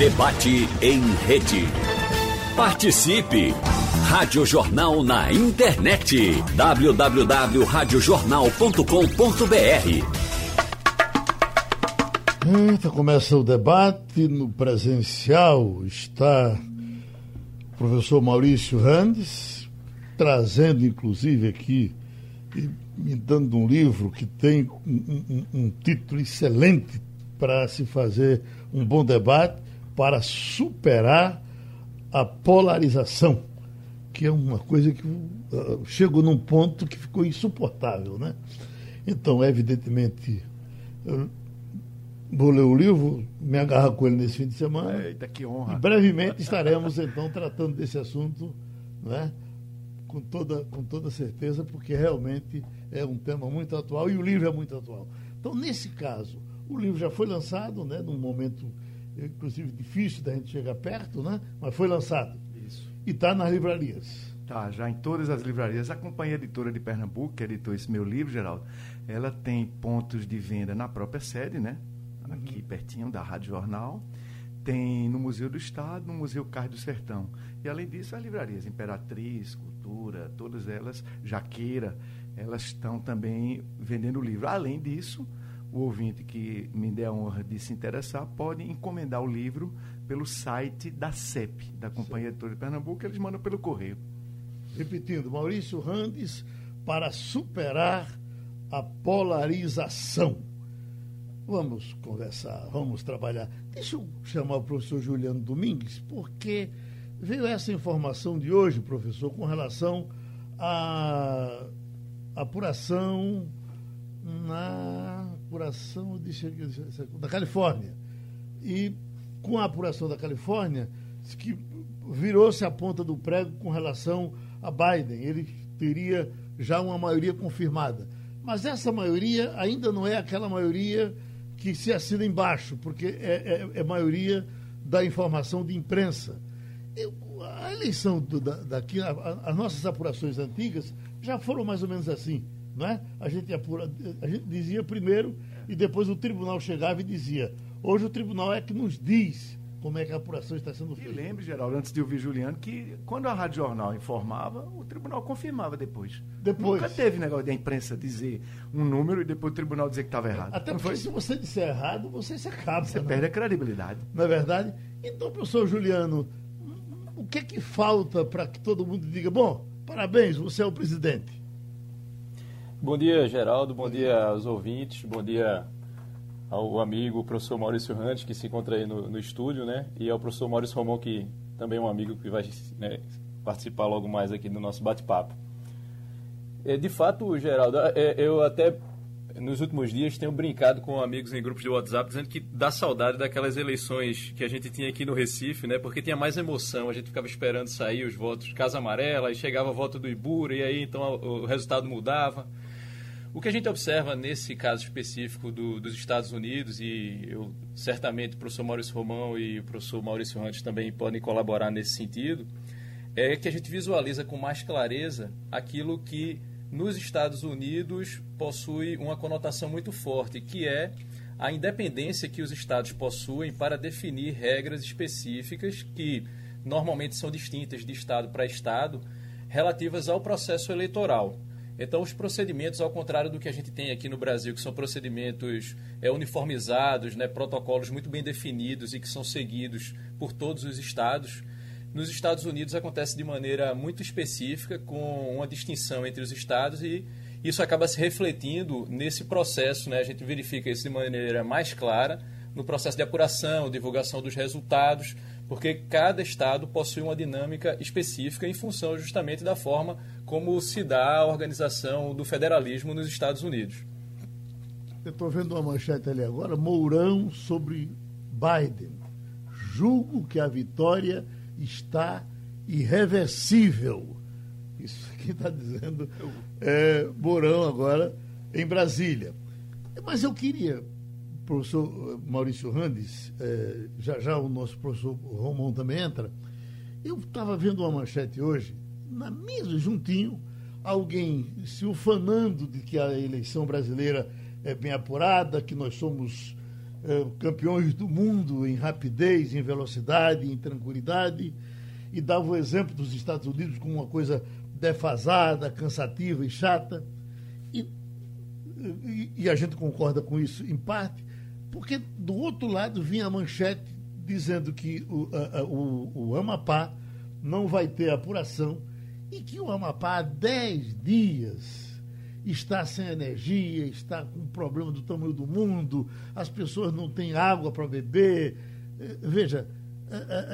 Debate em rede. Participe! Rádio Jornal na internet. www.radiojornal.com.br Eita, começa o debate no presencial. Está o professor Maurício Randes, trazendo inclusive aqui, me dando um livro que tem um, um, um título excelente para se fazer um bom debate, para superar a polarização, que é uma coisa que uh, chegou num ponto que ficou insuportável, né? Então, evidentemente, eu vou ler o livro, me agarrar com ele nesse fim de semana. Eita, que honra. E brevemente estaremos, então, tratando desse assunto, né? Com toda, com toda certeza, porque realmente é um tema muito atual e o livro é muito atual. Então, nesse caso, o livro já foi lançado, né, num momento, inclusive, difícil da gente chegar perto, né, mas foi lançado. Isso. E está nas livrarias. Tá, já em todas as livrarias. A Companhia Editora de Pernambuco, que editou esse meu livro, Geraldo, ela tem pontos de venda na própria sede, né? Aqui uhum. pertinho da Rádio Jornal. Tem no Museu do Estado, no Museu Cais do Sertão. E além disso, as livrarias Imperatriz, Cultura, todas elas, Jaqueira, elas estão também vendendo o livro. Além disso, o ouvinte que me der a honra de se interessar pode encomendar o livro pelo site da CEP, da Companhia Editora de Pernambuco, eles mandam pelo correio. Repetindo, Maurício Randes, para superar a polarização. Vamos conversar, vamos trabalhar. Deixa eu chamar o professor Juliano Domingues, porque veio essa informação de hoje, professor, com relação à apuração na apuração de, da Califórnia. E com a apuração da Califórnia, que virou-se a ponta do prego com relação a Biden. Ele teria já uma maioria confirmada. Mas essa maioria ainda não é aquela maioria que se assina embaixo, porque é, é, é maioria da informação de imprensa. Eu, a eleição do, da, daqui, a, a, as nossas apurações antigas já foram mais ou menos assim. Não é? a, gente apura, a gente dizia primeiro e depois o tribunal chegava e dizia. Hoje o tribunal é que nos diz como é que a apuração está sendo feita. E lembre, Geraldo, antes de ouvir Juliano, que quando a Rádio Jornal informava, o tribunal confirmava depois. Depois. Nunca teve negócio da imprensa dizer um número e depois o tribunal dizer que estava errado. Até porque se você disser errado, você se acaba. Você né? perde a credibilidade. Não é verdade? Então, professor Juliano, o que é que falta para que todo mundo diga, bom, parabéns, você é o presidente? Bom dia, Geraldo. Bom dia aos ouvintes. Bom dia ao amigo professor Maurício Rantes, que se encontra aí no, no, estúdio, né? E ao professor Maurício Romão, que também é um amigo que vai né, participar logo mais aqui do nosso bate-papo. É, de fato, Geraldo, é, eu até nos últimos dias tenho brincado com amigos em grupos de WhatsApp dizendo que dá saudade daquelas eleições que a gente tinha aqui no Recife, né? Porque tinha mais emoção, a gente ficava esperando sair os votos Casa Amarela, aí chegava o voto do Ibura e aí então o resultado mudava. O que a gente observa nesse caso específico do, dos Estados Unidos, e eu certamente o professor Maurício Romão e o professor Maurício Rantes também podem colaborar nesse sentido, é que a gente visualiza com mais clareza aquilo que nos Estados Unidos possui uma conotação muito forte, que é a independência que os estados possuem para definir regras específicas que normalmente são distintas de estado para estado relativas ao processo eleitoral. Então, os procedimentos, ao contrário do que a gente tem aqui no Brasil, que são procedimentos é, uniformizados, né, protocolos muito bem definidos e que são seguidos por todos os estados, nos Estados Unidos acontece de maneira muito específica, com uma distinção entre os estados e isso acaba se refletindo nesse processo. Né, a gente verifica isso de maneira mais clara no processo de apuração, divulgação dos resultados, porque cada estado possui uma dinâmica específica em função justamente da forma como se dá a organização do federalismo nos Estados Unidos. Eu estou vendo uma manchete ali agora, Mourão sobre Biden. Julgo que a vitória está irreversível. Isso aqui está dizendo é, Mourão agora em Brasília. Mas eu queria, professor Maurício Randes, é, já já o nosso professor Romão também entra. Eu estava vendo uma manchete hoje na mesa, juntinho, alguém se ufanando de que a eleição brasileira é bem apurada, que nós somos eh, campeões do mundo em rapidez, em velocidade, em tranquilidade, e dava o exemplo dos Estados Unidos como uma coisa defasada, cansativa e chata. E, e, e a gente concorda com isso em parte, porque do outro lado vinha a manchete dizendo que o, a, o, o Amapá não vai ter apuração e que o Amapá há 10 dias está sem energia, está com um problema do tamanho do mundo, as pessoas não têm água para beber. Eh, veja,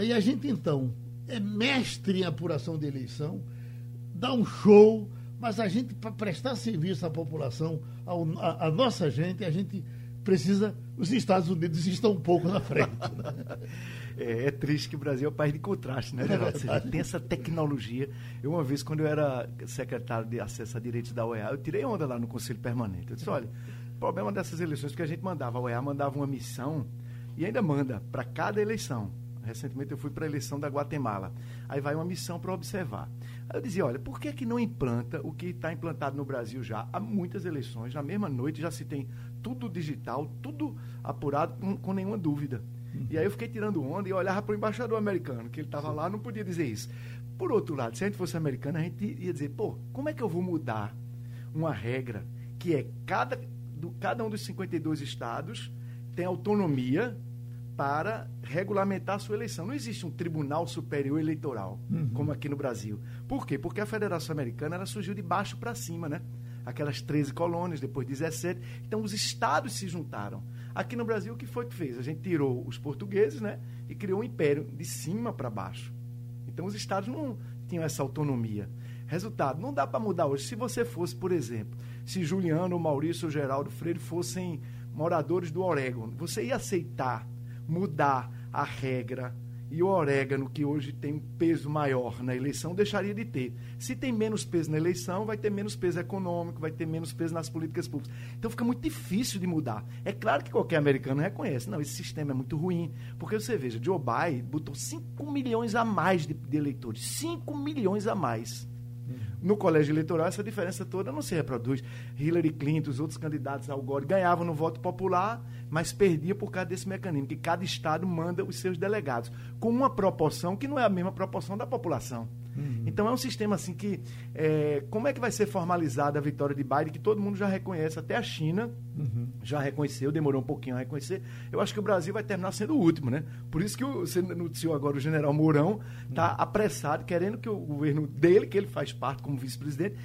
e a gente então é mestre em apuração de eleição, dá um show, mas a gente, para prestar serviço à população, à, nossa gente, a gente precisa. Os Estados Unidos estão um pouco na frente. Né? É, é, triste que o Brasil é o país de contraste, né, Geraldo? Você tem essa tecnologia. Eu, uma vez, quando eu era secretário de acesso a direitos da OEA, eu tirei onda lá no Conselho Permanente. Eu disse: olha, o problema dessas eleições é que a gente mandava, a OEA mandava uma missão e ainda manda para cada eleição. Recentemente eu fui para a eleição da Guatemala. Aí vai uma missão para observar. Eu dizia, olha, por que, que não implanta o que está implantado no Brasil já há muitas eleições, na mesma noite já se tem tudo digital, tudo apurado com, com nenhuma dúvida. E aí eu fiquei tirando onda e olhava para o embaixador americano, que ele estava lá, não podia dizer isso. Por outro lado, se a gente fosse americano, a gente ia dizer, pô, como é que eu vou mudar uma regra que é cada, do, cada um dos 52 estados tem autonomia para regulamentar a sua eleição. Não existe um tribunal superior eleitoral, uhum. como aqui no Brasil. Por quê? Porque a Federação Americana ela surgiu de baixo para cima, né? Aquelas 13 colônias, depois 17. Então, os estados se juntaram. Aqui no Brasil, o que foi que fez? A gente tirou os portugueses né, e criou um império de cima para baixo. Então, os estados não tinham essa autonomia. Resultado, não dá para mudar hoje. Se você fosse, por exemplo, se Juliano, Maurício ou Geraldo Freire fossem moradores do Oregon, você ia aceitar mudar a regra e o orégano, que hoje tem um peso maior na eleição, deixaria de ter. Se tem menos peso na eleição, vai ter menos peso econômico, vai ter menos peso nas políticas públicas. Então fica muito difícil de mudar. É claro que qualquer americano reconhece. Não, esse sistema é muito ruim. Porque você veja, Joe Biden botou 5 milhões a mais de, de eleitores. 5 milhões a mais. No colégio eleitoral, essa diferença toda não se reproduz. Hillary Clinton, os outros candidatos ao Gore ganhavam no voto popular, mas perdia por causa desse mecanismo, que cada estado manda os seus delegados, com uma proporção que não é a mesma proporção da população. Uhum. Então é um sistema assim que. É, como é que vai ser formalizada a vitória de Biden, que todo mundo já reconhece, até a China uhum. já reconheceu, demorou um pouquinho a reconhecer. Eu acho que o Brasil vai terminar sendo o último, né? Por isso que o, você noticiou agora o general Mourão está uhum. apressado, querendo que o governo dele, que ele faz parte como vice-presidente,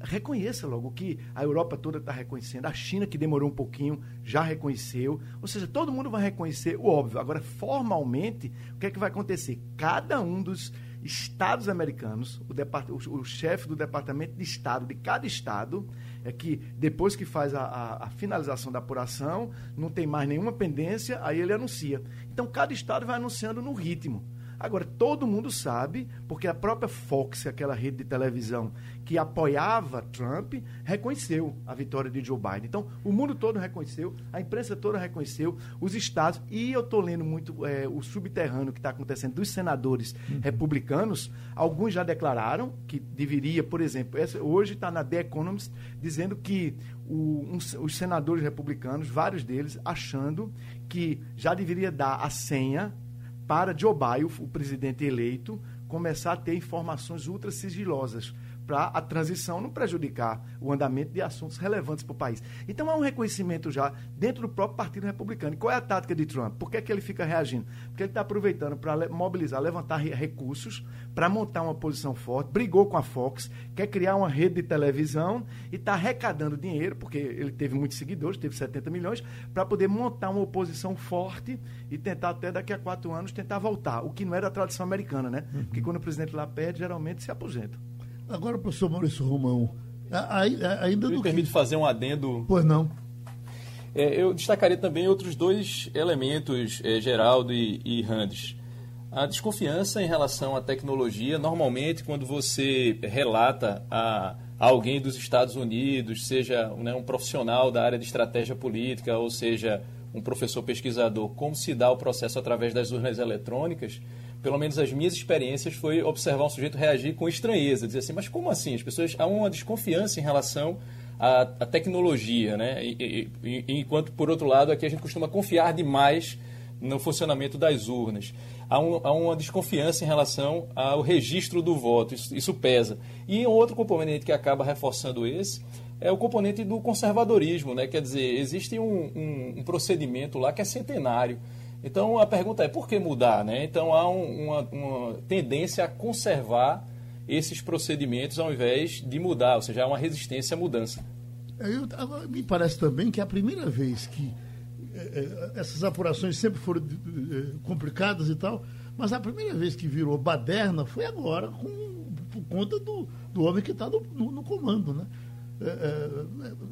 reconheça logo que a Europa toda está reconhecendo, a China, que demorou um pouquinho, já reconheceu. Ou seja, todo mundo vai reconhecer o óbvio. Agora, formalmente, o que é que vai acontecer? Cada um dos estados americanos, o, o, chefe do departamento de estado de cada estado, é que depois que faz a, a, a, finalização da apuração, não tem mais nenhuma pendência, aí ele anuncia. Então, cada estado vai anunciando no ritmo. Agora, todo mundo sabe, porque a própria Fox, aquela rede de televisão que apoiava Trump, reconheceu a vitória de Joe Biden. Então, o mundo todo reconheceu, a imprensa toda reconheceu, os estados, e eu estou lendo muito é, o subterrâneo que está acontecendo dos senadores uhum. republicanos, alguns já declararam que deveria, por exemplo, essa, hoje está na The Economist dizendo que o, um, os senadores republicanos, vários deles, achando que já deveria dar a senha para Joe Biden, o presidente eleito, começar a ter informações ultra sigilosas para a transição não prejudicar o andamento de assuntos relevantes para o país. Então há um reconhecimento já dentro do próprio Partido Republicano. E qual é a tática de Trump? Por que, é que ele fica reagindo? Porque ele está aproveitando para mobilizar, levantar recursos para montar uma posição forte, brigou com a Fox, quer criar uma rede de televisão e está arrecadando dinheiro, porque ele teve muitos seguidores, teve 70 milhões, para poder montar uma oposição forte e tentar até daqui a quatro anos tentar voltar, o que não era a tradição americana, né? Uhum. Porque quando o presidente lá perde, geralmente se aposenta. Agora, professor Maurício Romão, ainda Me do permite que... fazer um adendo. Pois não. É, eu destacaria também outros dois elementos, é, Geraldo e, e Randes. A desconfiança em relação à tecnologia, normalmente, quando você relata a, a alguém dos Estados Unidos, seja né, um profissional da área de estratégia política, ou seja, um professor pesquisador, como se dá o processo através das urnas eletrônicas, pelo menos as minhas experiências, foi observar um sujeito reagir com estranheza, dizer assim, mas como assim? As pessoas há uma desconfiança em relação a, a tecnologia, né? E, e, enquanto, por outro lado, aqui a gente costuma confiar demais no funcionamento das urnas. Há, um, há, uma desconfiança em relação ao registro do voto, isso, isso pesa. E um outro componente que acaba reforçando esse é o componente do conservadorismo, né? quer dizer, existe um, um, um procedimento lá que é centenário. Então a pergunta é por que mudar? Né? Então há um, uma, uma tendência a conservar esses procedimentos ao invés de mudar, ou seja, há uma resistência à mudança. É, eu, me parece também que é a primeira vez que é, é, essas apurações sempre foram complicadas e tal, mas a primeira vez que virou baderna foi agora, com, por conta do, do homem que está no, no, no, comando. Né? É,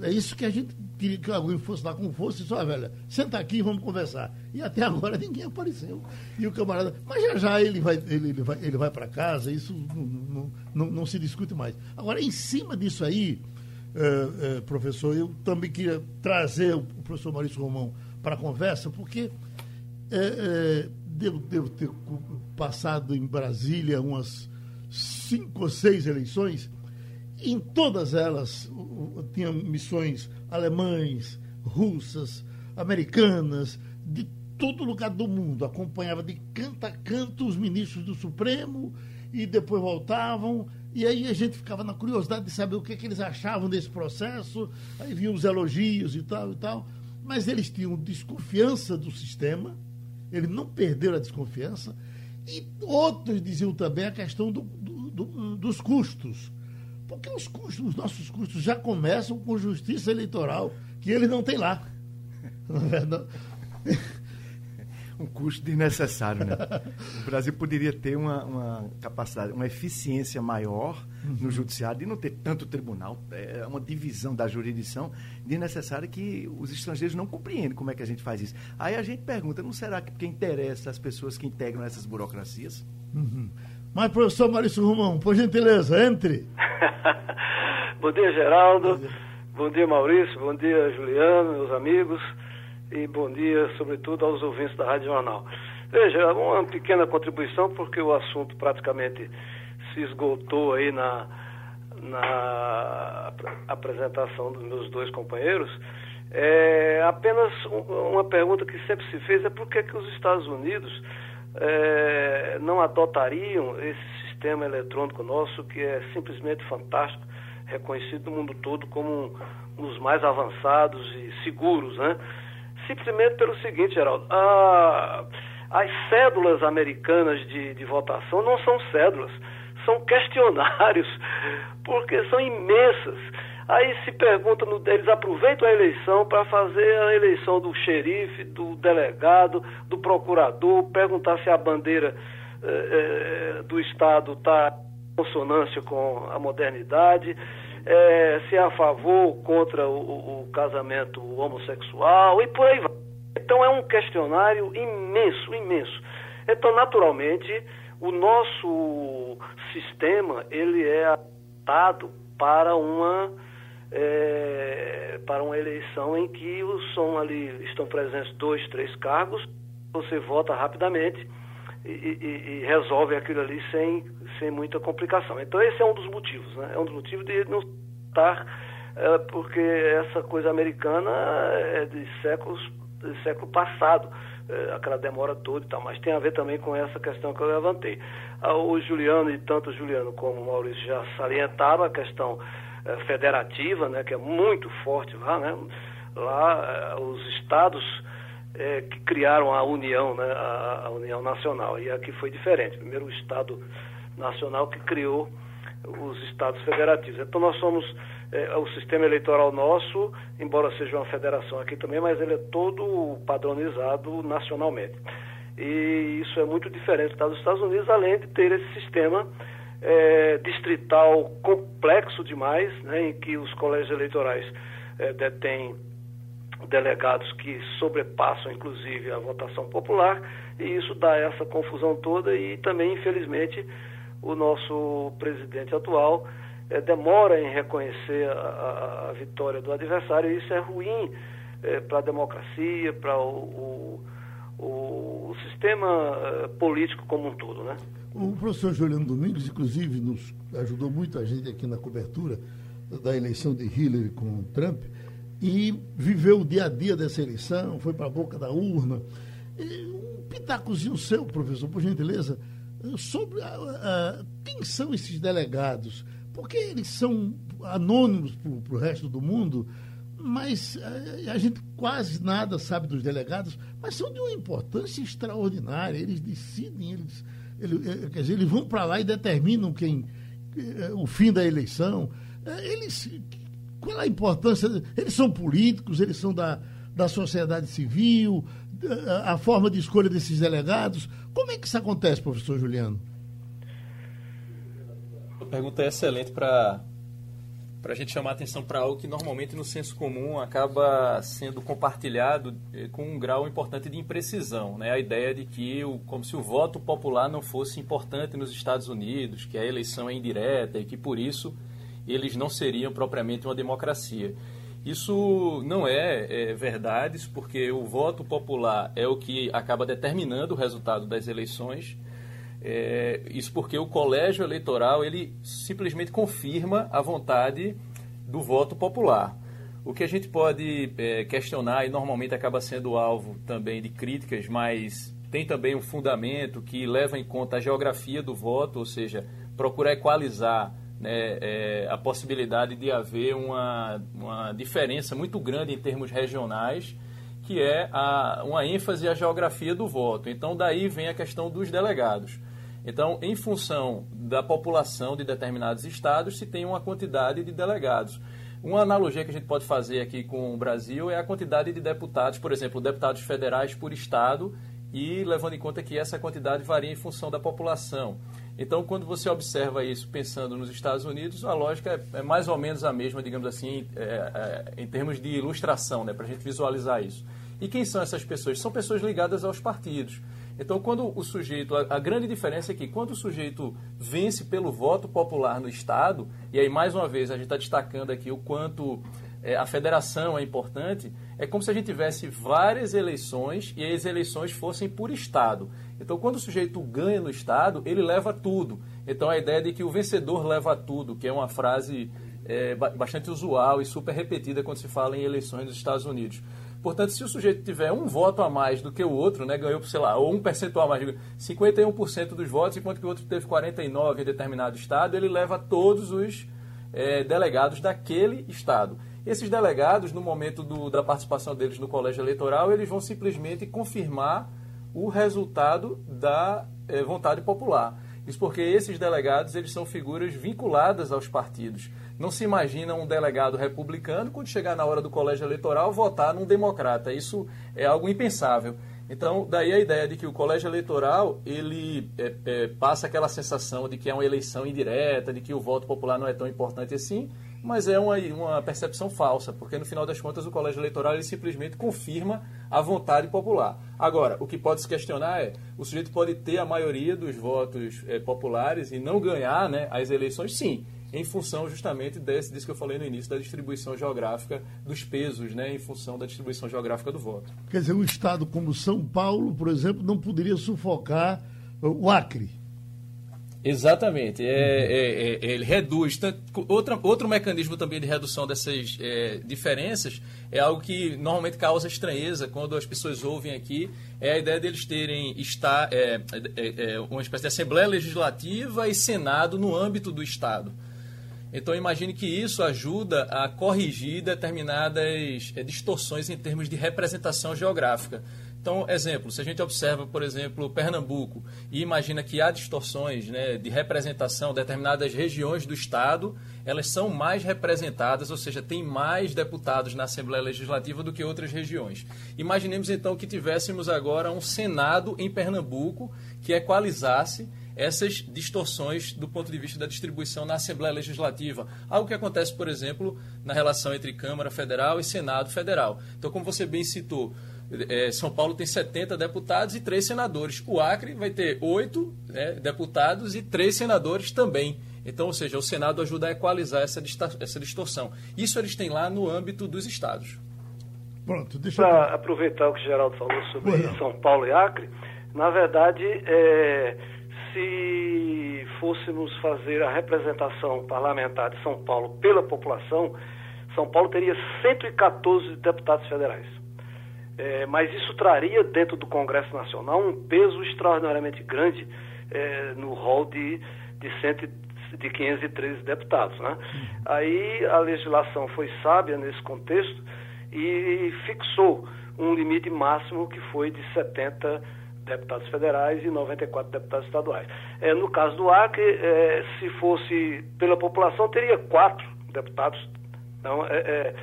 é, é, isso que a gente queria que alguém fosse lá com força e só, velha, senta aqui e vamos conversar. E até agora ninguém apareceu. E o camarada, mas já já ele vai, ele, ele vai, ele vai para casa, isso não, não, não, se discute mais. Agora, em cima disso aí, é, é, professor, eu também queria trazer o professor Maurício Romão para a conversa, porque devo, devo ter passado em Brasília umas cinco ou seis eleições, em todas elas tinha missões alemães, russas, americanas, de todo lugar do mundo. Acompanhava de canto a canto os ministros do Supremo e depois voltavam. E aí a gente ficava na curiosidade de saber o que, é que eles achavam desse processo. Aí vinham os elogios e tal e tal. Mas eles tinham desconfiança do sistema, eles não perderam a desconfiança. E outros diziam também a questão do, do, do, dos custos porque os custos, os nossos custos já começam com justiça eleitoral, que ele não tem lá. É um custo desnecessário, né? O Brasil poderia ter uma, uma capacidade, uma eficiência maior no uhum. judiciário de não ter tanto tribunal, é uma divisão da jurisdição desnecessária que os estrangeiros não compreendem como é que a gente faz isso. Aí a gente pergunta, não será que porque interessa as pessoas que integram essas burocracias? Uhum. Mas, professor Maurício Romão, por gentileza, entre. bom dia, Geraldo. Bom dia. bom dia, Maurício. Bom dia, Juliano, meus amigos. E bom dia, sobretudo, aos ouvintes da Rádio Jornal. Veja, uma pequena contribuição, porque o assunto praticamente se esgotou aí na, na apresentação dos meus dois companheiros. É, apenas uma pergunta que sempre se fez é por que, que os Estados Unidos é, não adotariam esse sistema eletrônico nosso, que é simplesmente fantástico, reconhecido no mundo todo como um dos mais avançados e seguros, né? Simplesmente pelo seguinte, Geraldo, a, as cédulas americanas de, de votação não são cédulas, são questionários, porque são imensas. Aí se pergunta, eles aproveitam a eleição para fazer a eleição do xerife, do delegado, do procurador, perguntar se a bandeira eh, eh do Estado está em consonância com a modernidade, eh, se é a favor ou contra o, o casamento homossexual e por aí vai. Então é um questionário imenso, imenso. Então, naturalmente, o nosso sistema ele é adaptado para uma é, para uma eleição em que são ali, estão presentes dois, três cargos, você vota rapidamente e, e, e, resolve aquilo ali sem, sem muita complicação. Então esse é um dos motivos, né? É um dos motivos de não estar, é, porque essa coisa americana é de séculos, de século passado, é, aquela demora toda e tal, mas tem a ver também com essa questão que eu levantei. Ah, o Juliano, e tanto o Juliano como o Maurício já salientaram a questão federativa, né, que é muito forte lá, né? Lá eh, os estados é, que criaram a União, né, a, a, União Nacional. E aqui foi diferente. Primeiro o Estado Nacional que criou os estados federativos. Então nós somos é, o sistema eleitoral nosso, embora seja uma federação aqui também, mas ele é todo padronizado nacionalmente. E isso é muito diferente dos Estados Unidos, além de ter esse sistema é, distrital complexo demais, né, em que os colégios eleitorais é, detêm delegados que sobrepassam, inclusive, a votação popular, e isso dá essa confusão toda e também, infelizmente, o nosso presidente atual é, demora em reconhecer a, a, vitória do adversário, e isso é ruim é, para a democracia, para o, o, o, sistema é, político como um todo, né? O professor Juliano Domingos, inclusive, nos ajudou muito a gente aqui na cobertura da eleição de Hillary com Trump e viveu o dia a dia dessa eleição, foi para a boca da urna. E um pitacozinho seu, professor, por gentileza, sobre a, a, quem são esses delegados. Porque eles são anônimos para o resto do mundo, mas a, a, gente quase nada sabe dos delegados, mas são de uma importância extraordinária. Eles decidem, eles, eles eh, quer dizer, eles vão para lá e determinam quem eh, o fim da eleição. Eh, eles qual a importância? Eles são políticos, eles são da, da sociedade civil, a forma de escolha desses delegados. Como é que isso acontece, professor Juliano? A pergunta é excelente para para a gente chamar atenção para algo que normalmente no senso comum acaba sendo compartilhado eh, com um grau importante de imprecisão, né? A ideia de que o, como se o voto popular não fosse importante nos Estados Unidos, que a eleição é indireta e que por isso eles não seriam propriamente uma democracia. Isso não é, é verdade, porque o voto popular é o que acaba determinando o resultado das eleições é, isso porque o colégio eleitoral ele simplesmente confirma a vontade do voto popular. O que a gente pode é, questionar e normalmente acaba sendo alvo também de críticas, mas tem também um fundamento que leva em conta a geografia do voto, ou seja, procurar equalizar né, é, a possibilidade de haver uma, uma diferença muito grande em termos regionais, que é a, uma ênfase à geografia do voto. Então, daí vem a questão dos delegados. Então, em função da população de determinados estados, se tem uma quantidade de delegados. Uma analogia que a gente pode fazer aqui com o Brasil é a quantidade de deputados, por exemplo, deputados federais por estado, e levando em conta que essa quantidade varia em função da população. Então, quando você observa isso pensando nos Estados Unidos, a lógica é, é mais ou menos a mesma, digamos assim, é, é, em termos de ilustração, né, para a gente visualizar isso. E quem são essas pessoas? São pessoas ligadas aos partidos. Então, quando o sujeito, a, a, grande diferença é que quando o sujeito vence pelo voto popular no Estado, e aí mais uma vez a gente está destacando aqui o quanto é, a federação é importante, é como se a gente tivesse várias eleições e as eleições fossem por Estado. Então, quando o sujeito ganha no Estado, ele leva tudo. Então, a ideia de que o vencedor leva tudo, que é uma frase é, bastante usual e super repetida quando se fala em eleições nos Estados Unidos. Portanto, se o sujeito tiver um voto a mais do que o outro, né, ganhou, sei lá, ou um percentual a mais, 51% dos votos, enquanto que o outro teve 49% em determinado estado, ele leva todos os é, delegados daquele estado. Esses delegados, no momento do, da participação deles no colégio eleitoral, eles vão simplesmente confirmar o resultado da é, vontade popular. Isso porque esses delegados eles são figuras vinculadas aos partidos. Não se imagina um delegado republicano, quando chegar na hora do colégio eleitoral, votar num democrata. Isso é algo impensável. Então, daí a ideia de que o colégio eleitoral ele é, é, passa aquela sensação de que é uma eleição indireta, de que o voto popular não é tão importante assim, mas é uma, uma percepção falsa, porque no final das contas o colégio eleitoral ele simplesmente confirma a vontade popular. Agora, o que pode se questionar é, o sujeito pode ter a maioria dos votos é, populares e não ganhar né, as eleições? Sim, em função justamente desse, disso que eu falei no início, da distribuição geográfica dos pesos, né, em função da distribuição geográfica do voto. Quer dizer, um estado como São Paulo, por exemplo, não poderia sufocar o Acre. Exatamente. É, é, é, ele reduz. Outra, outro mecanismo também de redução dessas é, diferenças é algo que normalmente causa estranheza quando as pessoas ouvem aqui. É a ideia deles terem está, é, é, uma espécie de Assembleia Legislativa e Senado no âmbito do Estado. Então imagine que isso ajuda a corrigir determinadas é, distorções em termos de representação geográfica. Então, exemplo, se a gente observa, por exemplo, Pernambuco e imagina que há distorções né, de representação, determinadas regiões do Estado, elas são mais representadas, ou seja, tem mais deputados na Assembleia Legislativa do que outras regiões. Imaginemos então que tivéssemos agora um Senado em Pernambuco que equalizasse essas distorções do ponto de vista da distribuição na Assembleia Legislativa. Algo que acontece, por exemplo, na relação entre Câmara Federal e Senado Federal. Então, como você bem citou, é, São Paulo tem 70 deputados e três senadores. O Acre vai ter oito né, deputados e três senadores também. Então, ou seja, o Senado ajuda a equalizar essa, essa distorção. Isso eles têm lá no âmbito dos estados. Pronto, deixa eu... Para aproveitar o que o Geraldo falou sobre São Paulo e Acre, na verdade, é se fôssemos fazer a representação parlamentar de São Paulo pela população, São Paulo teria 114 deputados federais. É, mas isso traria dentro do Congresso Nacional um peso extraordinariamente grande é, no rol de, de, cento, de 513 deputados. Né? Aí a legislação foi sábia nesse contexto e fixou um limite máximo que foi de 70 deputados federais e 94 deputados estaduais. É, no caso do Acre, é, se fosse pela população, teria quatro deputados. Então, é, é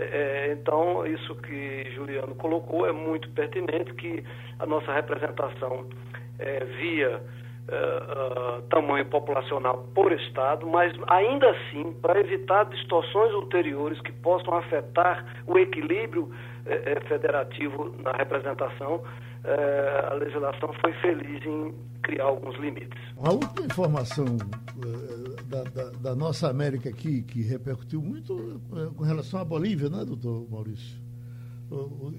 é, então, isso que Juliano colocou é muito pertinente, que a nossa representação é, via é, é, tamanho populacional por Estado, mas ainda assim, para evitar distorções ulteriores que possam afetar o equilíbrio é, é, federativo na representação, é, a legislação foi feliz em criar alguns limites. A última informação uh, da, da, da, nossa América aqui, que repercutiu muito uh, com relação à Bolívia, né, doutor Maurício? O, o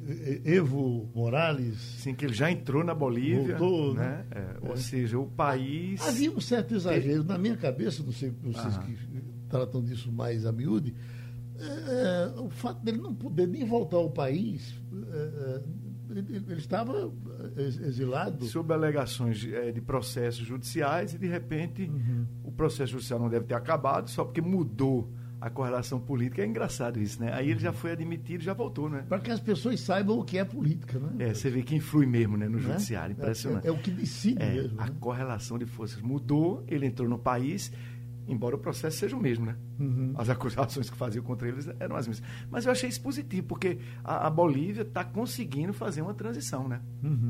Evo Morales. Sim, que ele já entrou na Bolívia. Voltou, né? né? É, ou é. seja, o país. Havia um certo exagero. Na minha cabeça, não sei vocês que tratam disso mais a miúde, é, o fato dele não poder nem voltar ao país ele estava eh, exilado. Sob alegações é, de processos judiciais e, de repente, uhum. o processo judicial não deve ter acabado só porque mudou a correlação política. É engraçado isso, né? Aí ele já foi admitido já voltou, né? Para que as pessoas saibam o que é política, né? É, você vê que influi mesmo né, no né? judiciário. Impressionante. É, é, é, o que decide é, mesmo. A né? correlação de forças mudou, ele entrou no país embora o processo seja o mesmo, né? Uhum. As acusações que faziam contra eles eram as mesmas. Mas eu achei isso positivo, porque a, a Bolívia está conseguindo fazer uma transição, né?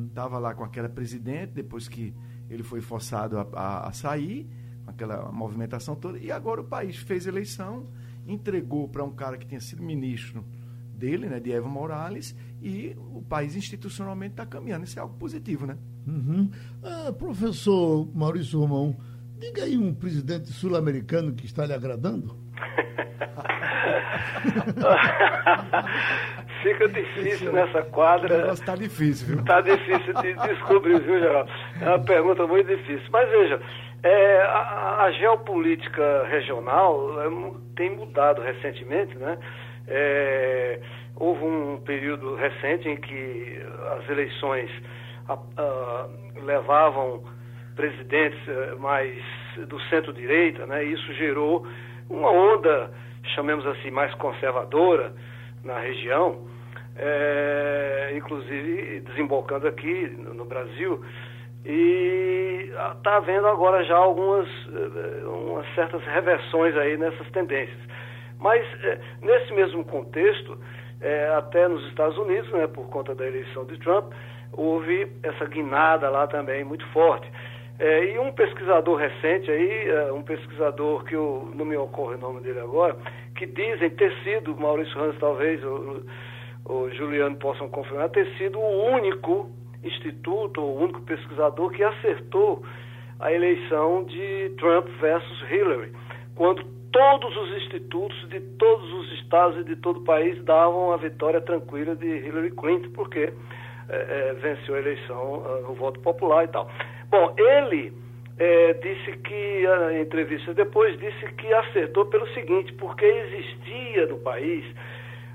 Estava uhum. lá com aquela presidente, depois que ele foi forçado a, a, a sair, com aquela movimentação toda, e agora o país fez eleição, entregou para um cara que tinha sido ministro dele, né, de Evo Morales, e o país institucionalmente está caminhando. Isso é algo positivo, né? Uhum. Ah, professor Maurício Romão, Diga aí um presidente sul-americano que está lhe agradando. Fica difícil nessa quadra. Está difícil, viu? Está difícil de descobrir, viu, Geraldo? É uma pergunta muito difícil. Mas veja, é, a, a, geopolítica regional é, tem mudado recentemente, né? É, houve um período recente em que as eleições a, a, levavam presidentes eh, mais do centro-direita, né? Isso gerou uma onda, chamemos assim, mais conservadora na região, é, inclusive desembocando aqui no, Brasil. E está havendo agora já algumas eh, umas certas reversões aí nessas tendências. Mas nesse mesmo contexto, é, até nos Estados Unidos, né, por conta da eleição de Trump, houve essa guinada lá também muito forte. É, e um pesquisador recente aí, é, um pesquisador que eu, não me ocorre o nome dele agora, que dizem ter sido, Maurício Hans talvez, o, o Juliano possam confirmar, ter sido o único instituto, o único pesquisador que acertou a eleição de Trump versus Hillary, quando todos os institutos de todos os estados e de todo o país davam a vitória tranquila de Hillary Clinton, porque é, é, venceu a eleição ah, no voto popular e tal. Bom, ele é, disse que, a entrevista depois, disse que acertou pelo seguinte, porque existia no país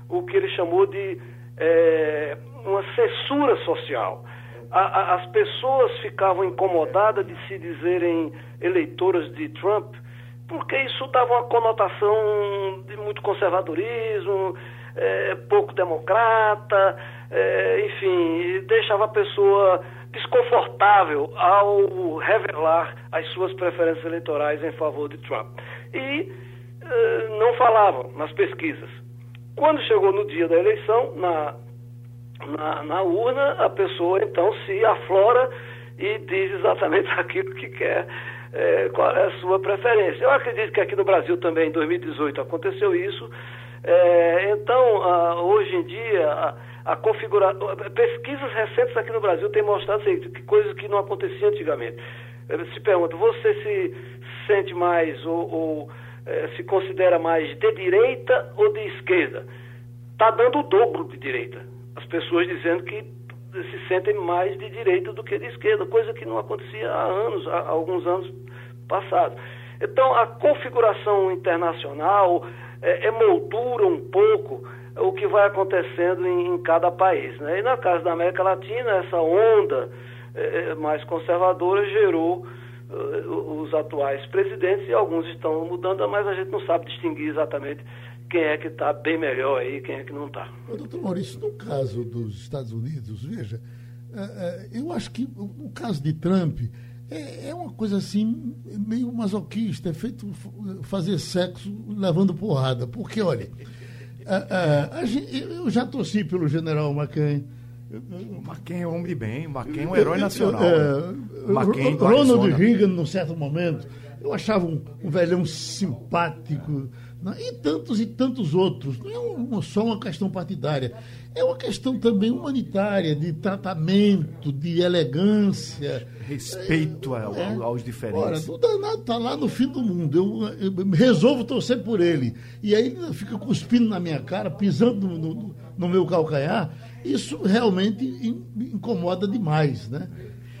o que ele chamou de é, uma censura social. A, a, as pessoas ficavam incomodadas de se dizerem eleitoras de Trump, porque isso dava uma conotação de muito conservadorismo, é, pouco democrata, é, enfim, deixava a pessoa desconfortável ao revelar as suas preferências eleitorais em favor de Trump. E eh, não falavam nas pesquisas. Quando chegou no dia da eleição, na, na, na, urna, a pessoa então se aflora e diz exatamente aquilo que quer, eh, qual é a sua preferência. Eu acredito que aqui no Brasil também, em 2018, aconteceu isso. Eh, então, ah, hoje em dia a configuração. Pesquisas recentes aqui no Brasil têm mostrado assim, que coisas que não aconteciam antigamente. Se pergunta, você se sente mais ou, ou é, se considera mais de direita ou de esquerda? Está dando o dobro de direita. As pessoas dizendo que se sentem mais de direita do que de esquerda, coisa que não acontecia há anos, há alguns anos passado. Então, a configuração internacional é, moldura um pouco o que vai acontecendo em, em cada país. Né? E na casa da América Latina, essa onda é, mais conservadora gerou uh, os atuais presidentes e alguns estão mudando, mas a gente não sabe distinguir exatamente quem é que está bem melhor aí, quem é que não está. Doutor Maurício, no caso dos Estados Unidos, veja, eu acho que o caso de Trump é, é, uma coisa assim, meio masoquista, é feito fazer sexo levando porrada. Porque, olha, a, a, a, eu já torci pelo general McCain. O McCain é um homem de bem, o McCain é um herói nacional. É, McCain Ronald Reagan, num certo momento, eu achava um, um velhão simpático? E tantos e tantos outros. Não é uma, só uma questão partidária, é uma questão também humanitária, de tratamento, de elegância. Respeito é, é, aos diferentes. Ora, o danado está lá no fim do mundo. Eu, eu, resolvo torcer por ele. E aí ele fica cuspindo na minha cara, pisando no, no, no meu calcanhar. Isso realmente incomoda demais, né?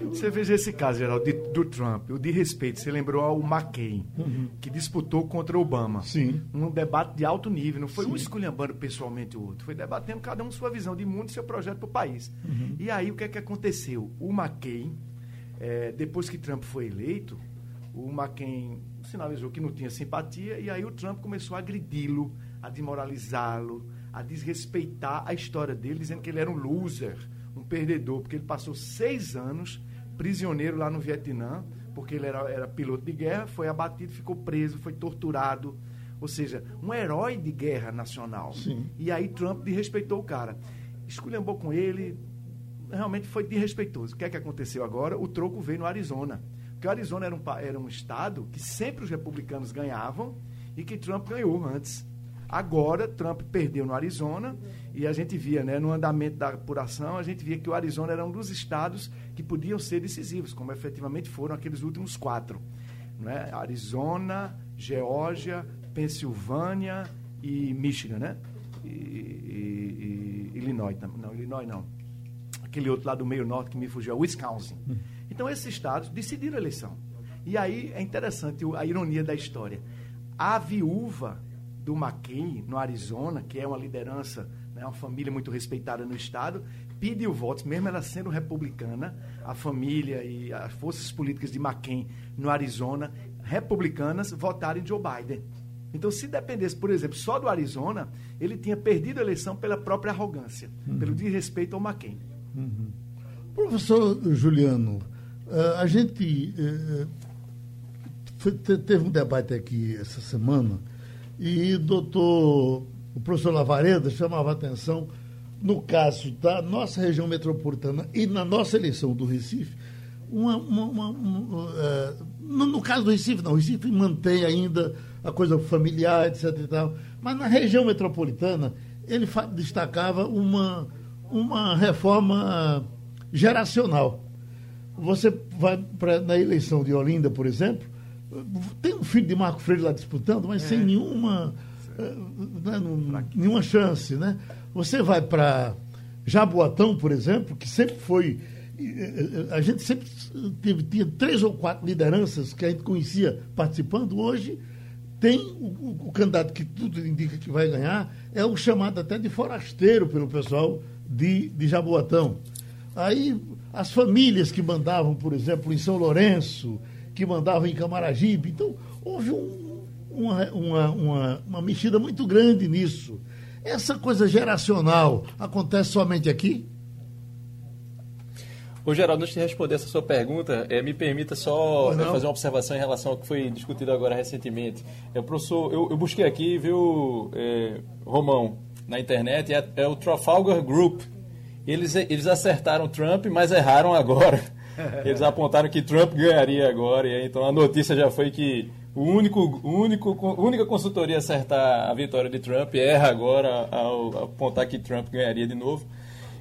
Você veja esse caso, Geraldo, de, do Trump, o de respeito. Você lembrou ao McCain, uhum. que disputou contra Obama. Sim. Num debate de alto nível. Não foi Sim. um esculhambando pessoalmente o outro. Foi debatendo cada um sua visão de mundo e seu projeto para o país. Uhum. E aí, o que é que aconteceu? O McCain, é, depois que Trump foi eleito, o McCain sinalizou que não tinha simpatia. E aí, o Trump começou a agredi-lo, a desmoralizá-lo, a desrespeitar a história dele, dizendo que ele era um loser um perdedor, porque ele passou seis anos prisioneiro lá no Vietnã, porque ele era, era piloto de guerra, foi abatido, ficou preso, foi torturado. Ou seja, um herói de guerra nacional. Sim. E aí Trump desrespeitou o cara. Esculhambou com ele, realmente foi desrespeitoso. O que é que aconteceu agora? O troco veio no Arizona. Porque o Arizona era um, era um estado que sempre os republicanos ganhavam e que Trump ganhou antes. Agora, Trump perdeu no Arizona e a gente via, né, no andamento da apuração, a gente via que o Arizona era um dos estados que podiam ser decisivos, como efetivamente foram aqueles últimos quatro. Né? Arizona, Geórgia, Pensilvânia e Michigan, né? E, e, e Illinois, não, Illinois não. Aquele outro lá do meio norte que me fugiu, é Wisconsin. Então, esses estados decidiram a eleição. E aí é interessante a ironia da história. A viúva do McCain, no Arizona, que é uma liderança, né, uma família muito respeitada no estado, pediu votos, mesmo ela sendo republicana, a família e as forças políticas de McCain no Arizona, republicanas, votaram em Joe Biden. Então, se dependesse, por exemplo, só do Arizona, ele tinha perdido a eleição pela própria arrogância, uhum. pelo desrespeito ao McCain. Uhum. Professor Juliano, uh, a gente uh, foi, teve um debate aqui essa semana e doutor, o professor Lavareda chamava atenção, no caso da nossa região metropolitana e na nossa eleição do Recife, uma, uma, uma, uma uh, no, no, caso do Recife, não, o Recife mantém ainda a coisa familiar, etc. E tal, mas na região metropolitana, ele destacava uma, uma reforma geracional. Você vai pra, na eleição de Olinda, por exemplo, tem um filho de Marco Freire lá disputando, mas é. sem nenhuma, eh, né, nenhuma chance. Né? Você vai para Jaboatão, por exemplo, que sempre foi. Eh, eh, a gente sempre teve, tinha três ou quatro lideranças que a gente conhecia participando. Hoje tem o, o, o candidato que tudo indica que vai ganhar, é o chamado até de forasteiro pelo pessoal de, de Jaboatão. Aí as famílias que mandavam, por exemplo, em São Lourenço, que mandava em Camaragibe. Então, houve um, uma, uma, uma, uma mexida muito grande nisso. Essa coisa geracional acontece somente aqui? Ô, Geraldo, antes de responder essa sua pergunta, é, me permita só é, fazer uma observação em relação ao que foi discutido agora recentemente. É, professor, eu, eu busquei aqui, viu, é, Romão, na internet, é, é, o Trafalgar Group. Eles, eles acertaram Trump, mas erraram agora. Eles apontaram que Trump ganharia agora, e então a notícia já foi que o único, único, única consultoria a acertar a vitória de Trump erra agora ao apontar que Trump ganharia de novo.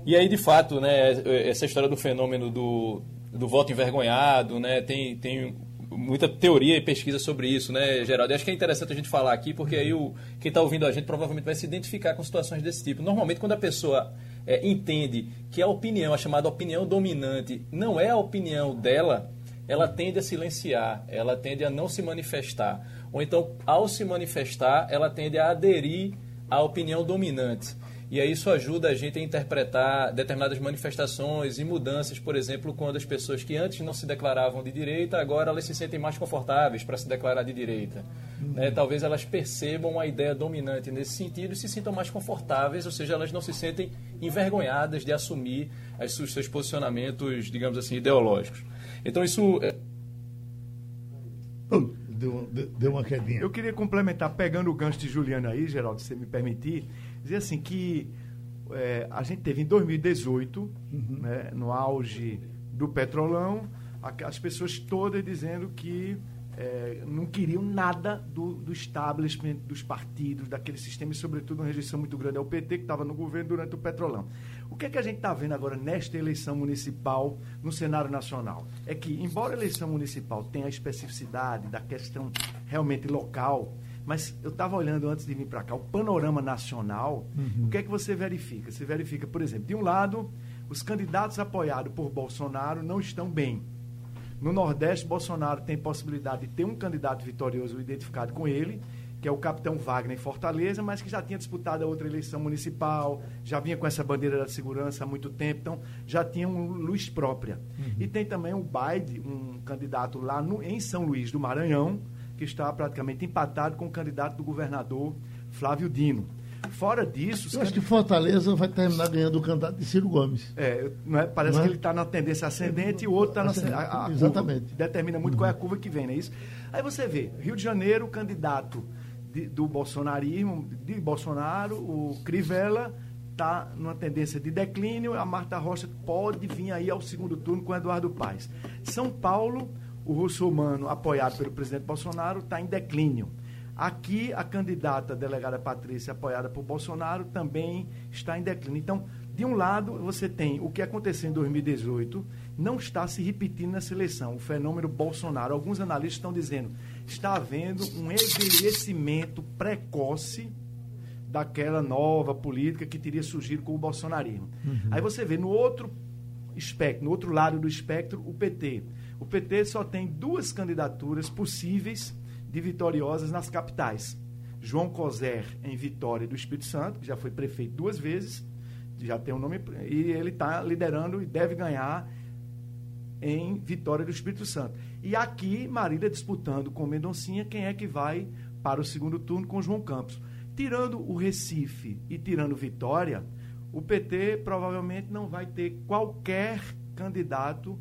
E aí, de fato, né, essa história do fenômeno do, do voto envergonhado, né, tem, tem muita teoria e pesquisa sobre isso, né, Geraldo? E acho que é interessante a gente falar aqui, porque aí o, quem está ouvindo a gente provavelmente vai se identificar com situações desse tipo. Normalmente, quando a pessoa é, entende que a opinião, a chamada opinião dominante, não é a opinião dela, ela tende a silenciar, ela tende a não se manifestar. Ou então, ao se manifestar, ela tende a aderir à opinião dominante. E aí isso ajuda a gente a interpretar determinadas manifestações e mudanças, por exemplo, quando as pessoas que antes não se declaravam de direita, agora elas se sentem mais confortáveis para se declarar de direita. Uhum. Né? Talvez elas percebam a ideia dominante nesse sentido e se sintam mais confortáveis, ou seja, elas não se sentem envergonhadas de assumir os seus posicionamentos, digamos assim, ideológicos. Então isso... É... Deu, deu uma quedinha. Eu queria complementar, pegando o gancho de Juliana aí, Geraldo, se você me permitir, dizer assim que é, a gente teve em 2018, uhum. né, no auge do petrolão, as pessoas todas dizendo que é, não queriam nada do, do establishment, dos partidos, daquele sistema, e sobretudo uma rejeição muito grande ao PT, que estava no governo durante o petrolão. O que é que a gente está vendo agora nesta eleição municipal no cenário nacional? É que, embora a eleição municipal tenha a especificidade da questão realmente local, mas eu estava olhando antes de vir para cá o panorama nacional. Uhum. O que é que você verifica? Você verifica, por exemplo, de um lado, os candidatos apoiados por Bolsonaro não estão bem. No Nordeste, Bolsonaro tem possibilidade de ter um candidato vitorioso identificado com ele, que é o capitão Wagner em Fortaleza, mas que já tinha disputado a outra eleição municipal, já vinha com essa bandeira da segurança há muito tempo, então já tinha um luz própria. Uhum. E tem também o Baide, um candidato lá no, em São Luís do Maranhão, que está praticamente empatado com o candidato do governador Flávio Dino. Fora disso. Eu acho que Fortaleza vai terminar ganhando o candidato de Ciro Gomes. É, não é? parece não que é? ele está na tendência ascendente e o outro está na ascendente. Exatamente. determina muito uhum. qual é a curva que vem, não é isso? Aí você vê, Rio de Janeiro, o candidato de, do bolsonarismo, de Bolsonaro, o Crivella, está numa tendência de declínio, a Marta Rocha pode vir aí ao segundo turno com Eduardo Paes. São Paulo o russomano, apoiado pelo presidente Bolsonaro, está em declínio. Aqui, a candidata a delegada Patrícia, apoiada por Bolsonaro, também está em declínio. Então, de um lado, você tem o que aconteceu em 2018, não está se repetindo nessa eleição, o fenômeno Bolsonaro. Alguns analistas estão dizendo está havendo um envelhecimento precoce daquela nova política que teria surgido com o bolsonarismo. Uhum. Aí você vê no outro espectro, no outro lado do espectro, o PT o PT só tem duas candidaturas possíveis de vitoriosas nas capitais. João Coser em Vitória do Espírito Santo, que já foi prefeito duas vezes, já tem o um nome, e ele está liderando e deve ganhar em Vitória do Espírito Santo. E aqui, Marília disputando com Mendoncinha quem é que vai para o segundo turno com João Campos. Tirando o Recife e tirando Vitória, o PT provavelmente não vai ter qualquer candidato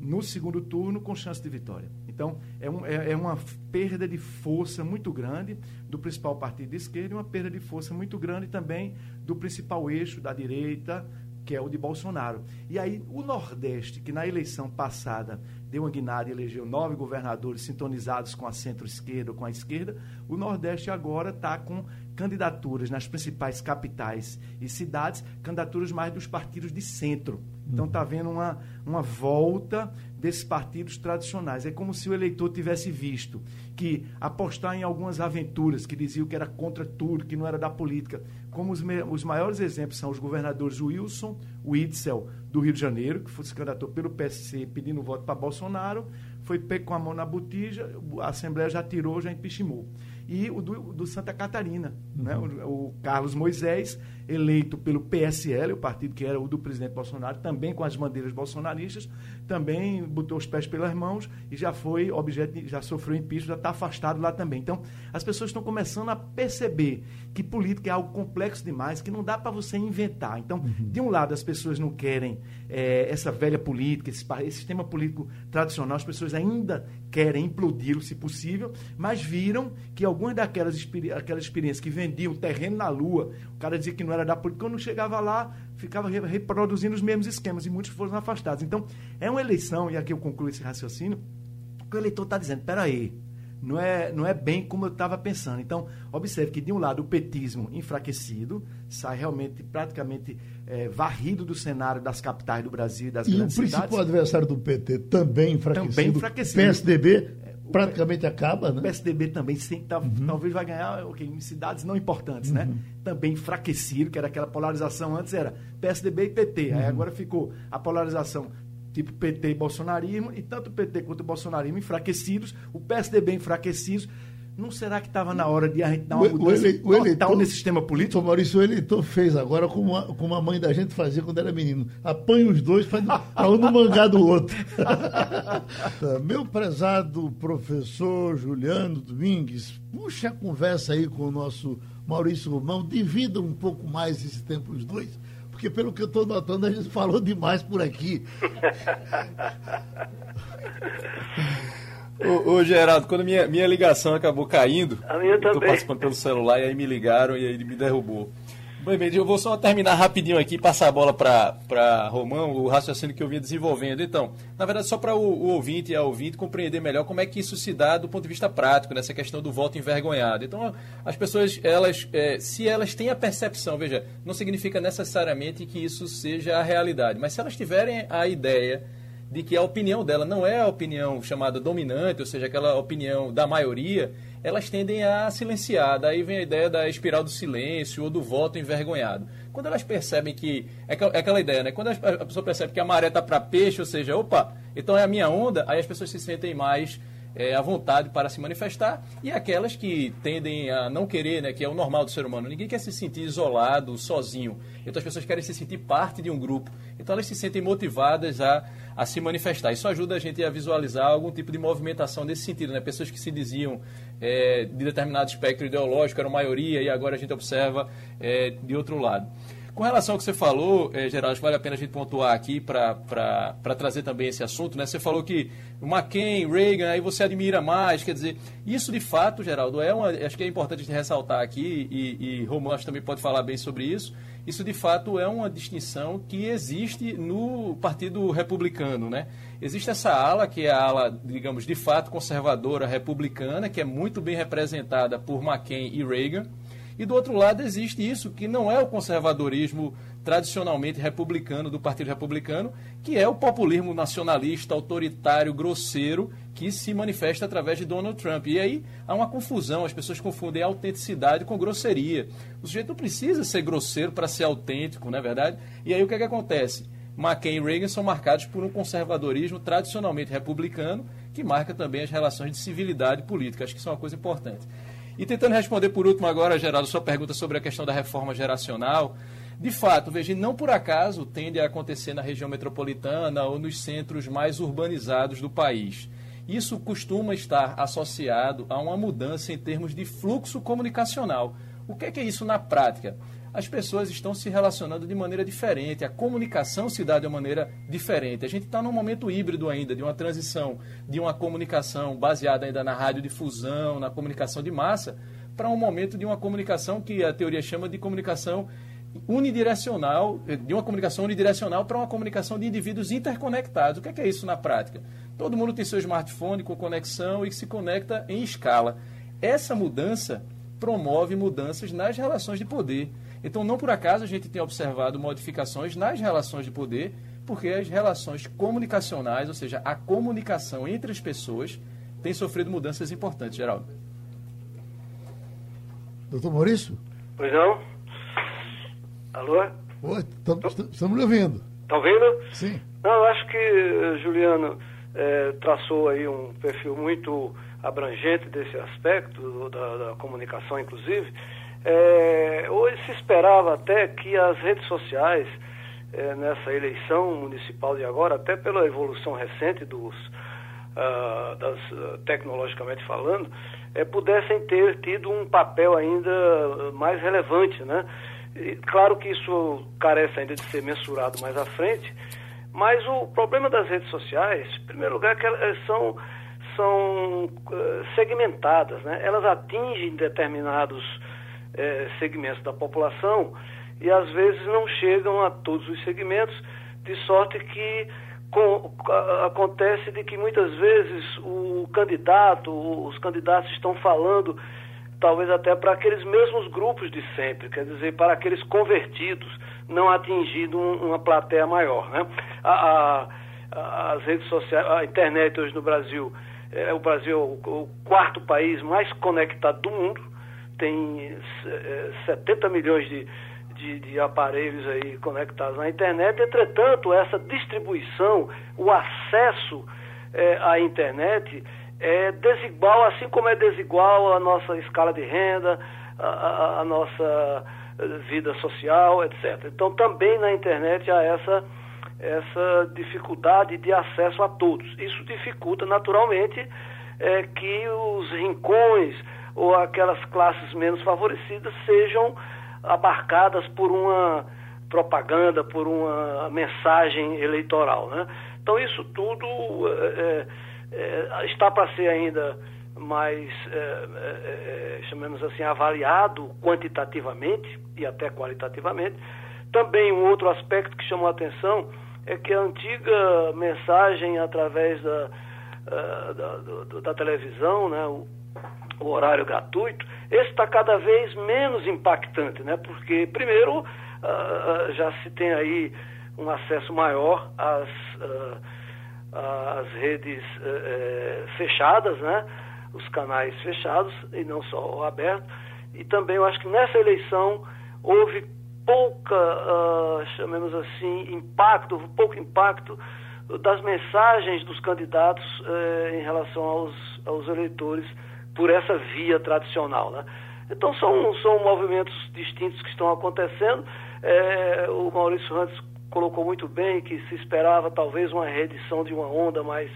no segundo turno com chance de vitória. Então, é, um, é, é, uma perda de força muito grande do principal partido de esquerda e uma perda de força muito grande também do principal eixo da direita, que é o de Bolsonaro. E aí, o Nordeste, que na eleição passada deu uma guinada e elegeu nove governadores sintonizados com a centro-esquerda ou com a esquerda, o Nordeste agora está com candidaturas nas principais capitais e cidades, candidaturas mais dos partidos de centro. Então está havendo uma, uma volta desses partidos tradicionais. É como se o eleitor tivesse visto que apostar em algumas aventuras que diziam que era contra tudo, que não era da política. Como os, os maiores exemplos são os governadores Wilson, Witzel, do Rio de Janeiro, que foi se candidatou pelo PSC pedindo voto para Bolsonaro, foi pego com a mão na botija, a Assembleia já tirou, já impeachmentou e o do, do Santa Catarina. Uhum. Né? O, o, Carlos Moisés, eleito pelo PSL, o partido que era o do presidente Bolsonaro, também com as bandeiras bolsonaristas, também botou os pés pelas mãos e já foi objeto, já sofreu impeachment, já está afastado lá também. Então, as pessoas estão começando a perceber que política é algo complexo demais, que não dá para você inventar. Então, uhum. de um lado, as pessoas não querem é, essa velha política, esse, esse sistema político tradicional, as pessoas ainda querem implodi-lo, se possível, mas viram que algumas daquelas aquelas experiências que vendiam terreno na Lua, o cara dizia que não era da política, quando chegava lá, ficava re reproduzindo os mesmos esquemas e muitos foram afastados. Então, é uma eleição, e aqui eu concluo esse raciocínio, que o eleitor está dizendo, peraí, não é, não é bem como eu estava pensando. Então, observe que, de um lado, o petismo enfraquecido, sai realmente praticamente é, varrido do cenário das capitais do Brasil e das e grandes cidades. E o principal adversário do PT também enfraquecido. Também enfraquecido. PSDB praticamente acaba, né? O PSDB também sim, tá, uhum. talvez vai ganhar okay, em cidades não importantes, né? uhum. né? Também enfraquecido, que era aquela polarização antes era PSDB e PT. Uhum. Aí agora ficou a polarização tipo PT e bolsonarismo, e tanto o PT quanto o bolsonarismo enfraquecidos, o PSDB enfraquecidos. Não será que estava na hora de a gente dar uma O- o mudança ele- o eleitor- total nesse sistema político? Então, Maurício, o eleitor fez agora como a, como a mãe da gente fazia quando era menino. Apanha os dois para um no mangá do outro. Tá, Meu prezado professor Juliano Domingues, puxa a conversa aí com o nosso Maurício Romão, divida um pouco mais esse tempo os dois, porque pelo que eu estou notando, a gente falou demais por aqui. Ô, ô, Geraldo, quando minha, minha ligação acabou caindo, A minha eu tô participando pelo celular e aí me ligaram e aí ele me derrubou. Bem, bem, eu vou só terminar rapidinho aqui, passar a bola para Romão, o raciocínio que eu vinha desenvolvendo. Então, na verdade, só para o, o ouvinte e a ouvinte compreender melhor como é que isso se dá do ponto de vista prático, nessa questão do voto envergonhado. Então, as pessoas, elas, é, se elas têm a percepção, veja, não significa necessariamente que isso seja a realidade, mas se elas tiverem a ideia de que a opinião dela não é a opinião chamada dominante, ou seja, aquela opinião da maioria, elas tendem a silenciar. Daí vem a ideia da espiral do silêncio ou do voto envergonhado. Quando elas percebem que. É aquela- é ideia, né? Quando a pessoa percebe que a maré está para peixe, ou seja, opa, então é a minha onda, aí as pessoas se sentem mais é, vontade para se manifestar. E aquelas que tendem a não querer, né? Que é o normal do ser humano. Ninguém quer se sentir isolado, sozinho. Então as pessoas querem se sentir parte de um grupo. Então elas se sentem motivadas a, a se manifestar. Isso ajuda a gente a visualizar algum tipo de movimentação nesse sentido, né? Pessoas que se diziam é, de determinado espectro ideológico, eram maioria, e agora a gente observa é, de outro lado. Com relação ao que você falou, eh, Geraldo, vale a pena a gente pontuar aqui para trazer também esse assunto. Né? Você falou que McCain, Reagan, aí você admira mais, quer dizer, isso de fato, Geraldo, é uma, acho que é importante ressaltar aqui, e, e Romão acho também pode falar bem sobre isso, isso de fato é uma distinção que existe no Partido Republicano. Né? Existe essa ala, que é a ala, digamos, de fato conservadora republicana, que é muito bem representada por McCain e Reagan, e do outro lado existe isso, que não é o conservadorismo tradicionalmente republicano do Partido Republicano, que é o populismo nacionalista, autoritário, grosseiro, que se manifesta através de Donald Trump. E aí há uma confusão, as pessoas confundem autenticidade com grosseria. O sujeito não precisa ser grosseiro para ser autêntico, não é verdade? E aí o que, é que acontece? McCain e Reagan são marcados por um conservadorismo tradicionalmente republicano, que marca também as relações de civilidade política. Acho que isso é uma coisa importante. E tentando responder por último agora, Geraldo, sua pergunta sobre a questão da reforma geracional. De fato, veja, não por acaso tende a acontecer na região metropolitana ou nos centros mais urbanizados do país. Isso costuma estar associado a uma mudança em termos de fluxo comunicacional. O que é, que é isso na prática? As pessoas estão se relacionando de maneira diferente, a comunicação se dá de uma maneira diferente. A gente está num momento híbrido ainda, de uma transição de uma comunicação baseada ainda na radiodifusão, na comunicação de massa, para um momento de uma comunicação que a teoria chama de comunicação unidirecional, de uma comunicação unidirecional para uma comunicação de indivíduos interconectados. O que é, que é isso na prática? Todo mundo tem seu smartphone com conexão e se conecta em escala. Essa mudança promove mudanças nas relações de poder. Então, não por acaso a gente tem observado modificações nas relações de poder, porque as relações comunicacionais, ou seja, a comunicação entre as pessoas, tem sofrido mudanças importantes, Geraldo. Doutor Maurício? Pois não? Alô? Oi, tam- estamos lhe ouvindo. Tá ouvindo? Sim. Não, eu acho que eh, Juliano eh, traçou aí um perfil muito abrangente desse aspecto da, da comunicação, inclusive. Eh, hoje se esperava até que as redes sociais, eh, nessa eleição municipal de agora, até pela evolução recente dos, ah, das, ah, tecnologicamente falando, eh, pudessem ter tido um papel ainda mais relevante, né? E, claro que isso carece ainda de ser mensurado mais à frente, mas o problema das redes sociais, em primeiro lugar, é que elas são, são eh, segmentadas, né? Elas atingem determinados eh, segmentos da população e às vezes não chegam a todos os segmentos, de sorte que com- acontece de que muitas vezes o candidato, os candidatos estão falando talvez até para aqueles mesmos grupos de sempre, quer dizer, para aqueles convertidos, não atingindo um- uma plateia maior. Né? A- a- as redes sociais, a internet hoje no Brasil, é, o Brasil é o, o quarto país mais conectado do mundo, tem eh, 70 milhões de, de, de, aparelhos aí conectados na internet. Entretanto, essa distribuição, o acesso é, à internet é desigual, assim como é desigual a nossa escala de renda, a, a, a nossa vida social, etc. Então, também na internet há essa, essa dificuldade de acesso a todos. Isso dificulta, naturalmente, é, que os rincões ou aquelas classes menos favorecidas sejam abarcadas por uma propaganda, por uma mensagem eleitoral. Né? Então, isso tudo é, é, está para ser ainda mais, é, é, é, chamemos assim, avaliado quantitativamente e até qualitativamente. Também um outro aspecto que chamou a atenção é que a antiga mensagem através da, da, do, da, televisão, né, o horário gratuito, esse está cada vez menos impactante, né? Porque, primeiro, uh, já se tem aí um acesso maior às, uh, às redes uh, fechadas, né? Os canais fechados e não só o aberto. E também eu acho que nessa eleição houve pouca, chamemos assim, impacto, pouco impacto das mensagens dos candidatos em relação aos, aos eleitores por essa via tradicional. Né? Então são, são movimentos distintos que estão acontecendo. É, o Maurício Rantes colocou muito bem que se esperava talvez uma reedição de uma onda mais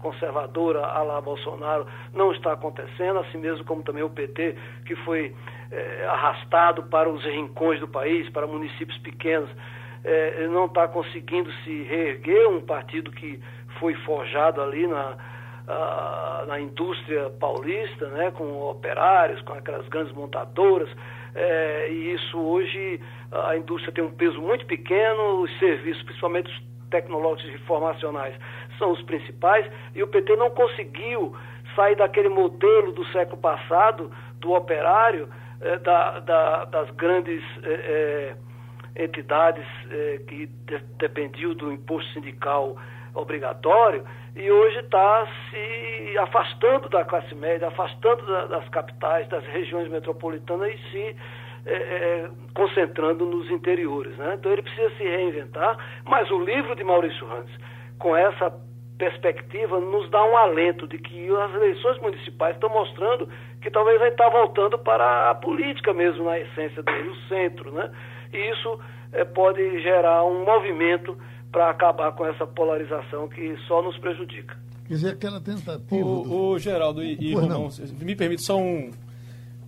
conservadora a lá Bolsonaro, não está acontecendo, assim mesmo como também o PT, que foi é, arrastado para os rincões do país, para municípios pequenos, é, não está conseguindo se reerguer, um partido que foi forjado ali na, na indústria paulista, né, com operários, com aquelas grandes montadoras, é, e isso hoje a indústria tem um peso muito pequeno, os serviços, principalmente os tecnológicos informacionais, são os principais, e o PT não conseguiu sair daquele modelo do século passado, do operário, é, da, da, das grandes é entidades que de, dependiam do imposto sindical obrigatório e hoje está se afastando da classe média, afastando da, das capitais, das regiões metropolitanas e se é, é, concentrando nos interiores. Né? Então ele precisa se reinventar, mas o livro de Maurício Randes, com essa perspectiva, nos dá um alento de que as eleições municipais estão mostrando que talvez gente está voltando para a política mesmo, na essência dele, o centro. Né? E isso é, pode gerar um movimento para acabar com essa polarização que só nos prejudica. Quer dizer, aquela tentativa. O, do... o Geraldo e, e Romão, me permite só um,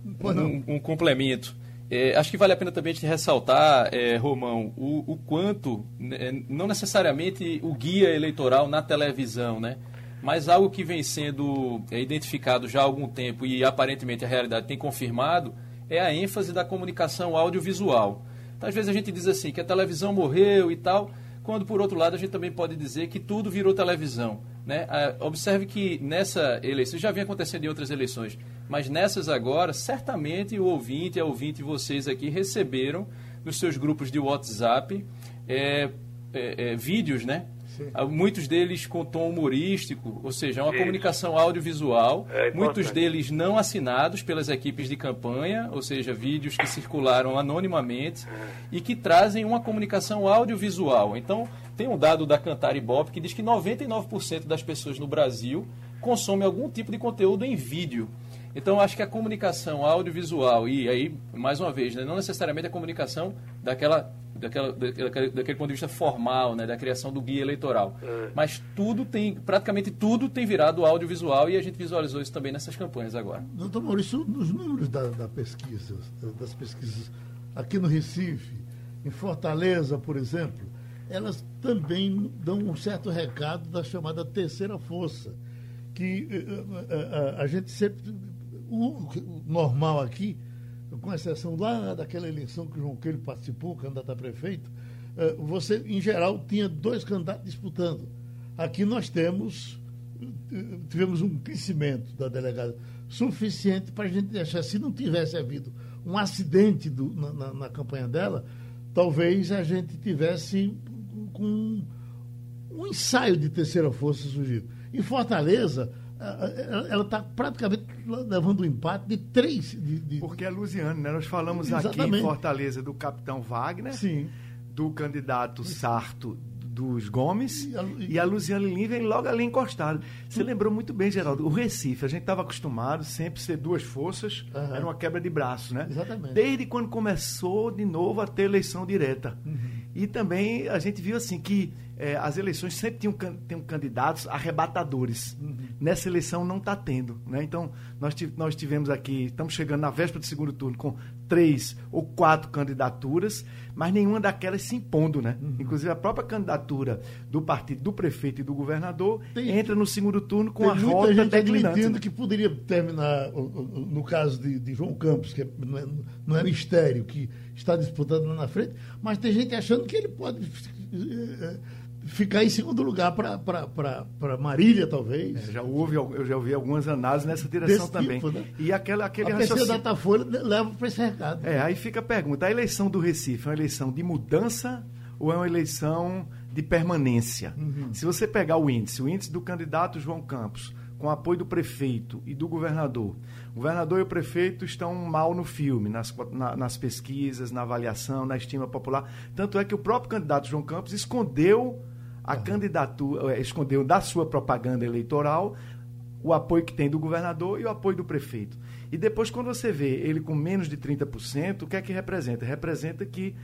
um, um, complemento. É, acho que vale a pena também te ressaltar, é, Romão, o, o quanto, né, não necessariamente o guia eleitoral na televisão, né? mas algo que vem sendo é, identificado já há algum tempo e aparentemente a realidade tem confirmado é a ênfase da comunicação audiovisual. Então, às vezes a gente diz assim que a televisão morreu e tal, quando por outro lado a gente também pode dizer que tudo virou televisão. Né? Ah, observe que nessa eleição, já vinha acontecendo em outras eleições, mas nessas agora, certamente o ouvinte, a ouvinte vocês aqui receberam nos seus grupos de WhatsApp é, é, é, vídeos, né? Sim. Ah, muitos deles com tom humorístico, ou seja, é uma Isso. comunicação audiovisual. É muitos deles não assinados pelas equipes de campanha, ou seja, vídeos que circularam anonimamente e que trazem uma comunicação audiovisual. Então, tem um dado da Cantar Ibope que diz que 99% das pessoas no Brasil consomem algum tipo de conteúdo em vídeo. Então, acho que a comunicação audiovisual, e aí, mais uma vez, né, não necessariamente a comunicação daquela daquela, daquele, daquele ponto de vista formal, né, da criação do guia eleitoral. É. Mas tudo tem, praticamente tudo tem virado audiovisual e a gente visualizou isso também nessas campanhas agora. Doutor Maurício, nos números da, da pesquisa, das pesquisas aqui no Recife, em Fortaleza, por exemplo, elas também dão um certo recado da chamada terceira força, que a, eh, a, eh, a gente sempre. O normal aqui com exceção lá daquela eleição que o João Queiro participou, candidato a prefeito, eh, você, em geral, tinha dois candidatos disputando. Aqui nós temos, eh, tivemos um crescimento da delegada suficiente para a gente deixar, se não tivesse havido um acidente do, na, na, na, campanha dela, talvez a gente tivesse com um ensaio de terceira força surgido. Em Fortaleza, ela está praticamente levando um empate de três. De, de... Porque é Luziano, né? Nós falamos Exatamente. aqui em Fortaleza do capitão Wagner, Sim. do candidato Sarto dos Gomes e a, e a Luziane Lin vem logo ali encostada. Você lembrou muito bem, Geraldo. O Recife, a gente estava acostumado sempre ser duas forças, uhum. era uma quebra de braços, né? Exatamente. Desde quando começou de novo a ter eleição direta. Uhum. E também a gente viu assim que é, as eleições sempre tinham, tinham candidatos arrebatadores. Uhum. Nessa eleição não está tendo. Né? Então, nós, nós tivemos aqui, estamos chegando na véspera do segundo turno com três ou quatro candidaturas, mas nenhuma daquelas se impondo. Né? Uhum. Inclusive, a própria candidatura do partido do prefeito e do governador tem, entra no segundo turno com a rota gente declinante. Né? que poderia terminar, no caso de, de João Campos, que é, não, é, não é mistério, que está disputando lá na frente, mas tem gente achando que ele pode eh, ficar em segundo lugar para Marília, talvez. É, já houve, eu já ouvi algumas análises nessa direção Desse também. Tipo, né? E aquela, aquele a raciocínio... Datafolha leva para esse recado. É, aí fica a pergunta: a eleição do Recife é uma eleição de mudança ou é uma eleição de permanência? Uhum. Se você pegar o índice, o índice do candidato João Campos, com apoio do prefeito e do governador, o governador e o prefeito estão mal no filme, nas, na, nas pesquisas, na avaliação, na estima popular. Tanto é que o próprio candidato João Campos escondeu a candidatura, eh, escondeu da sua propaganda eleitoral o apoio que tem do governador e o apoio do prefeito. E depois, quando você vê ele com menos de 30%, o que é que representa? Representa que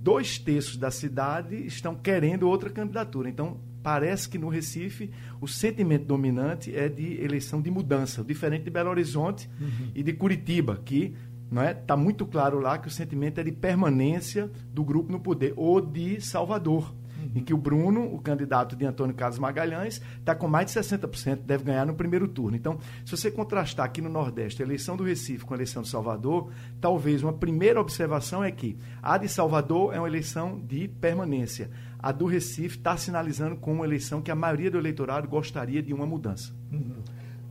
dois terços da cidade estão querendo outra candidatura. Então, parece que no Recife o sentimento dominante é de eleição de mudança, diferente de Belo Horizonte uhum. e de Curitiba, que não é? Tá muito claro lá que o sentimento é de permanência do grupo no poder ou de Salvador em que o Bruno, o candidato de Antônio Carlos Magalhães, está com mais de 60%, deve ganhar no primeiro turno. Então, se você contrastar aqui no Nordeste a eleição do Recife com a eleição de Salvador, talvez uma primeira observação é que a de Salvador é uma eleição de permanência. A do Recife está sinalizando com uma eleição que a maioria do eleitorado gostaria de uma mudança. Uhum.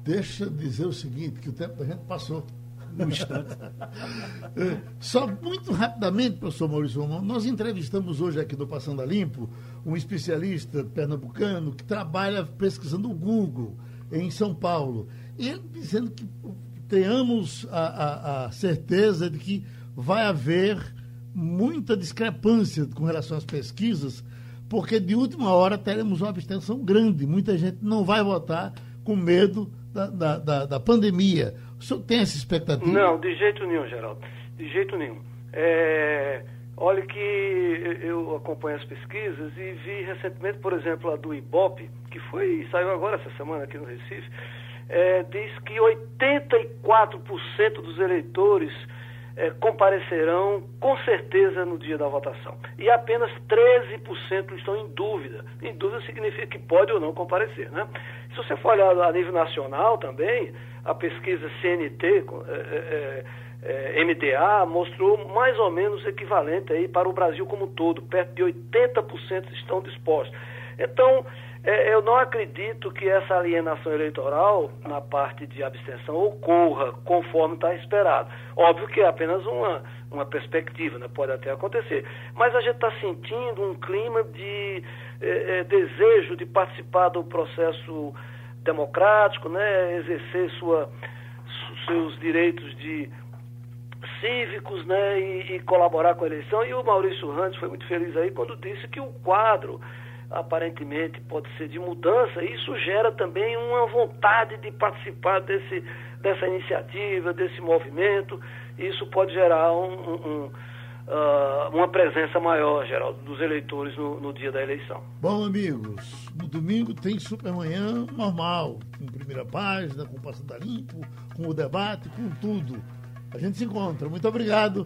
Deixa eu dizer o seguinte, que o tempo da gente passou um instante. É, só muito rapidamente, professor Maurício Romão, nós entrevistamos hoje aqui no Passando a Limpo um especialista pernambucano que trabalha pesquisando o Google em São Paulo. E ele dizendo que tenhamos a, a, a certeza de que vai haver muita discrepância com relação às pesquisas, porque de última hora teremos uma abstenção grande. Muita gente não vai votar com medo da, da, da, da pandemia. O senhor tem essa expectativa? Não, de jeito nenhum, Geraldo. De jeito nenhum. É, olha que eu acompanho as pesquisas e vi recentemente, por exemplo, a do Ibope, que foi saiu agora essa semana aqui no Recife, é, diz que 84% dos eleitores é, comparecerão com certeza no dia da votação. E apenas 13% estão em dúvida. Em dúvida significa que pode ou não comparecer. Né? Se você for olhar a nível nacional também, a pesquisa CNT, é, é, MDA, mostrou mais ou menos equivalente aí para o Brasil como um todo, perto de 80% estão dispostos. Então, eu não acredito que essa alienação eleitoral, na parte de abstenção, ocorra conforme está esperado. Óbvio que é apenas uma, uma perspectiva, né? pode até acontecer. Mas a gente está sentindo um clima de é, é, desejo de participar do processo democrático, né? exercer sua, seus direitos de cívicos né? E, e, colaborar com a eleição. E o Maurício Randes foi muito feliz aí quando disse que o quadro aparentemente pode ser de mudança, isso gera também uma vontade de participar desse, dessa iniciativa, desse movimento, isso pode gerar um, um, uh, uma presença maior, Geraldo, dos eleitores no, no, dia da eleição. Bom, amigos, no domingo tem Supermanhã normal, com primeira página, com Passando Limpo, com o debate, com tudo. A gente se encontra. Muito obrigado.